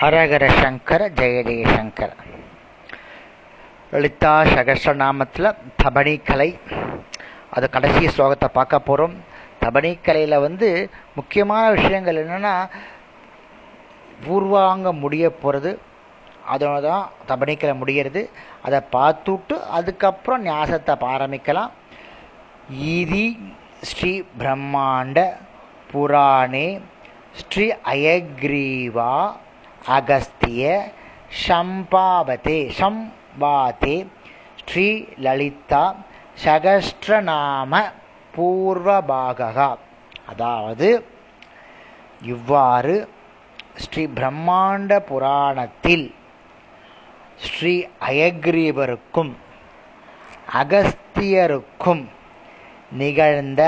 ஹரஹர சங்கர ஜெய ஜெயசங்கர லலிதா சகசநாமத்தில் தபணிக்கலை அது கடைசி ஸ்லோகத்தை பார்க்க போகிறோம் தபணிக்கலையில் வந்து முக்கியமான விஷயங்கள் என்னென்னா பூர்வாங்க முடிய போகிறது அதோட தான் தபணிக்கலை முடிகிறது அதை பார்த்துட்டு அதுக்கப்புறம் ஞாசத்தை ஆரம்பிக்கலாம். ஈதி ஸ்ரீ பிரம்மாண்ட புராணே ஸ்ரீ அயக்ரீவா அகஸ்திய சம்பாவதே சம்பாதே ஸ்ரீ லலிதா சகஸ்ரநாம பூர்வபாகா அதாவது இவ்வாறு ஸ்ரீ பிரம்மாண்ட புராணத்தில் ஸ்ரீ அயக்ரீவருக்கும் அகஸ்தியருக்கும் நிகழ்ந்த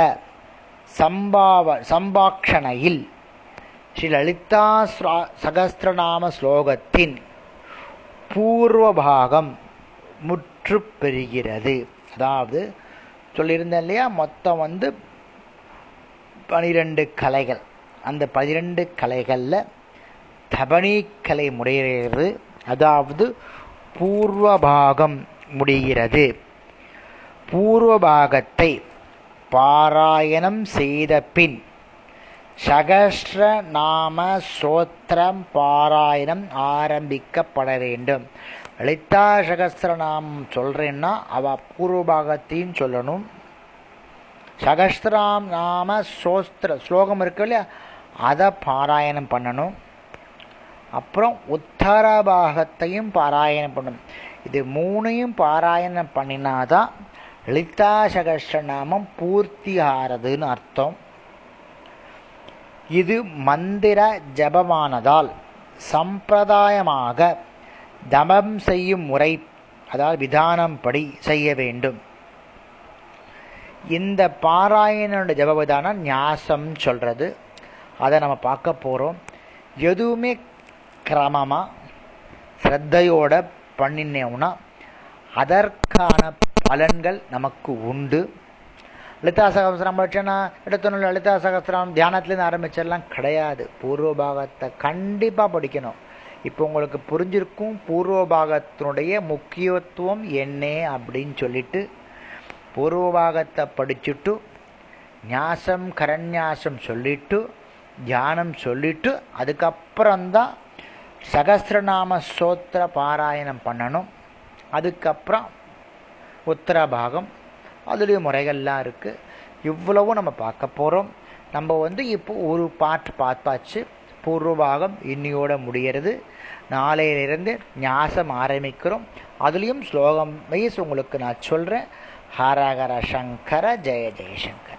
சம்பாவ சம்பாக்ஷணையில் ஸ்ரீ லலிதா சகஸ்திரநாம ஸ்லோகத்தின் பூர்வபாகம் முற்று பெறுகிறது. அதாவது சொல்லியிருந்தேன் இல்லையா மொத்தம் வந்து பனிரெண்டு கலைகள். அந்த பனிரெண்டு கலைகளில் தபணி கலை முடிகிறது அதாவது பூர்வபாகம் முடிகிறது. பூர்வபாகத்தை பாராயணம் செய்த பின் சகஸ்ர நாம சோத்திரம் பாராயணம் ஆரம்பிக்கப்பட வேண்டும். லலிதா சகஸ்திரநாமம் சொல்கிறேன்னா அவ பூர்வபாகத்தையும் சொல்லணும். சகஸ்திராம் நாம சோஸ்திர ஸ்லோகம் இருக்கு இல்லையா? அதை பாராயணம் பண்ணணும். அப்புறம் உத்தர பாகத்தையும் பாராயணம் பண்ணணும். இது மூணையும் பாராயணம் பண்ணினாதான் லலிதா சகஸ்திரநாமம் பூர்த்தி ஆறதுன்னு அர்த்தம். இது மந்திர ஜபமானதால் சம்பிரதாயமாக தமம் செய்யும் முறை அதாவது விதானம் படி செய்ய வேண்டும். இந்த பாராயணனுடைய ஜபவிதானம் ஞாசம் சொல்றது. அதை நம்ம பார்க்க போகிறோம் எதுவுமே கிரமமாக ஸ்ரத்தையோட பண்ணினோம்னா அதற்கான பலன்கள் நமக்கு உண்டு. லலிதா சகசிரம் படிச்சோன்னா எடுத்தோன்னு லலிதா சகசிரம் தியானத்துலேருந்து ஆரம்பிச்சிடலாம் கிடையாது. பூர்வபாகத்தை கண்டிப்பாக படிக்கணும். இப்போ உங்களுக்கு புரிஞ்சிருக்கும் பூர்வபாகத்தினுடைய முக்கியத்துவம் என்ன அப்படின்னு சொல்லிட்டு பூர்வபாகத்தை படிச்சுட்டு ஞாசம் கரண்யாசம் சொல்லிட்டு தியானம் சொல்லிட்டு அதுக்கப்புறம்தான் சகசிரநாம சோத்திர பாராயணம் பண்ணணும். அதுக்கப்புறம் உத்தரபாகம். அதுலேயும் முறைகள்லாம் இருக்குது இவ்வளவும் நம்ம பார்க்க போகிறோம் நம்ம வந்து இப்போ ஒரு பாட்டு பார்த்தாச்சு. பூர்வபாகம் இன்னியோட முடிகிறது நாளையிலிருந்து ஞாசம் ஆரம்பிக்கிறோம். அதுலேயும் ஸ்லோகம் வயசு உங்களுக்கு நான் சொல்கிறேன் ஹரஹர சங்கர ஜெய ஜெயசங்கர.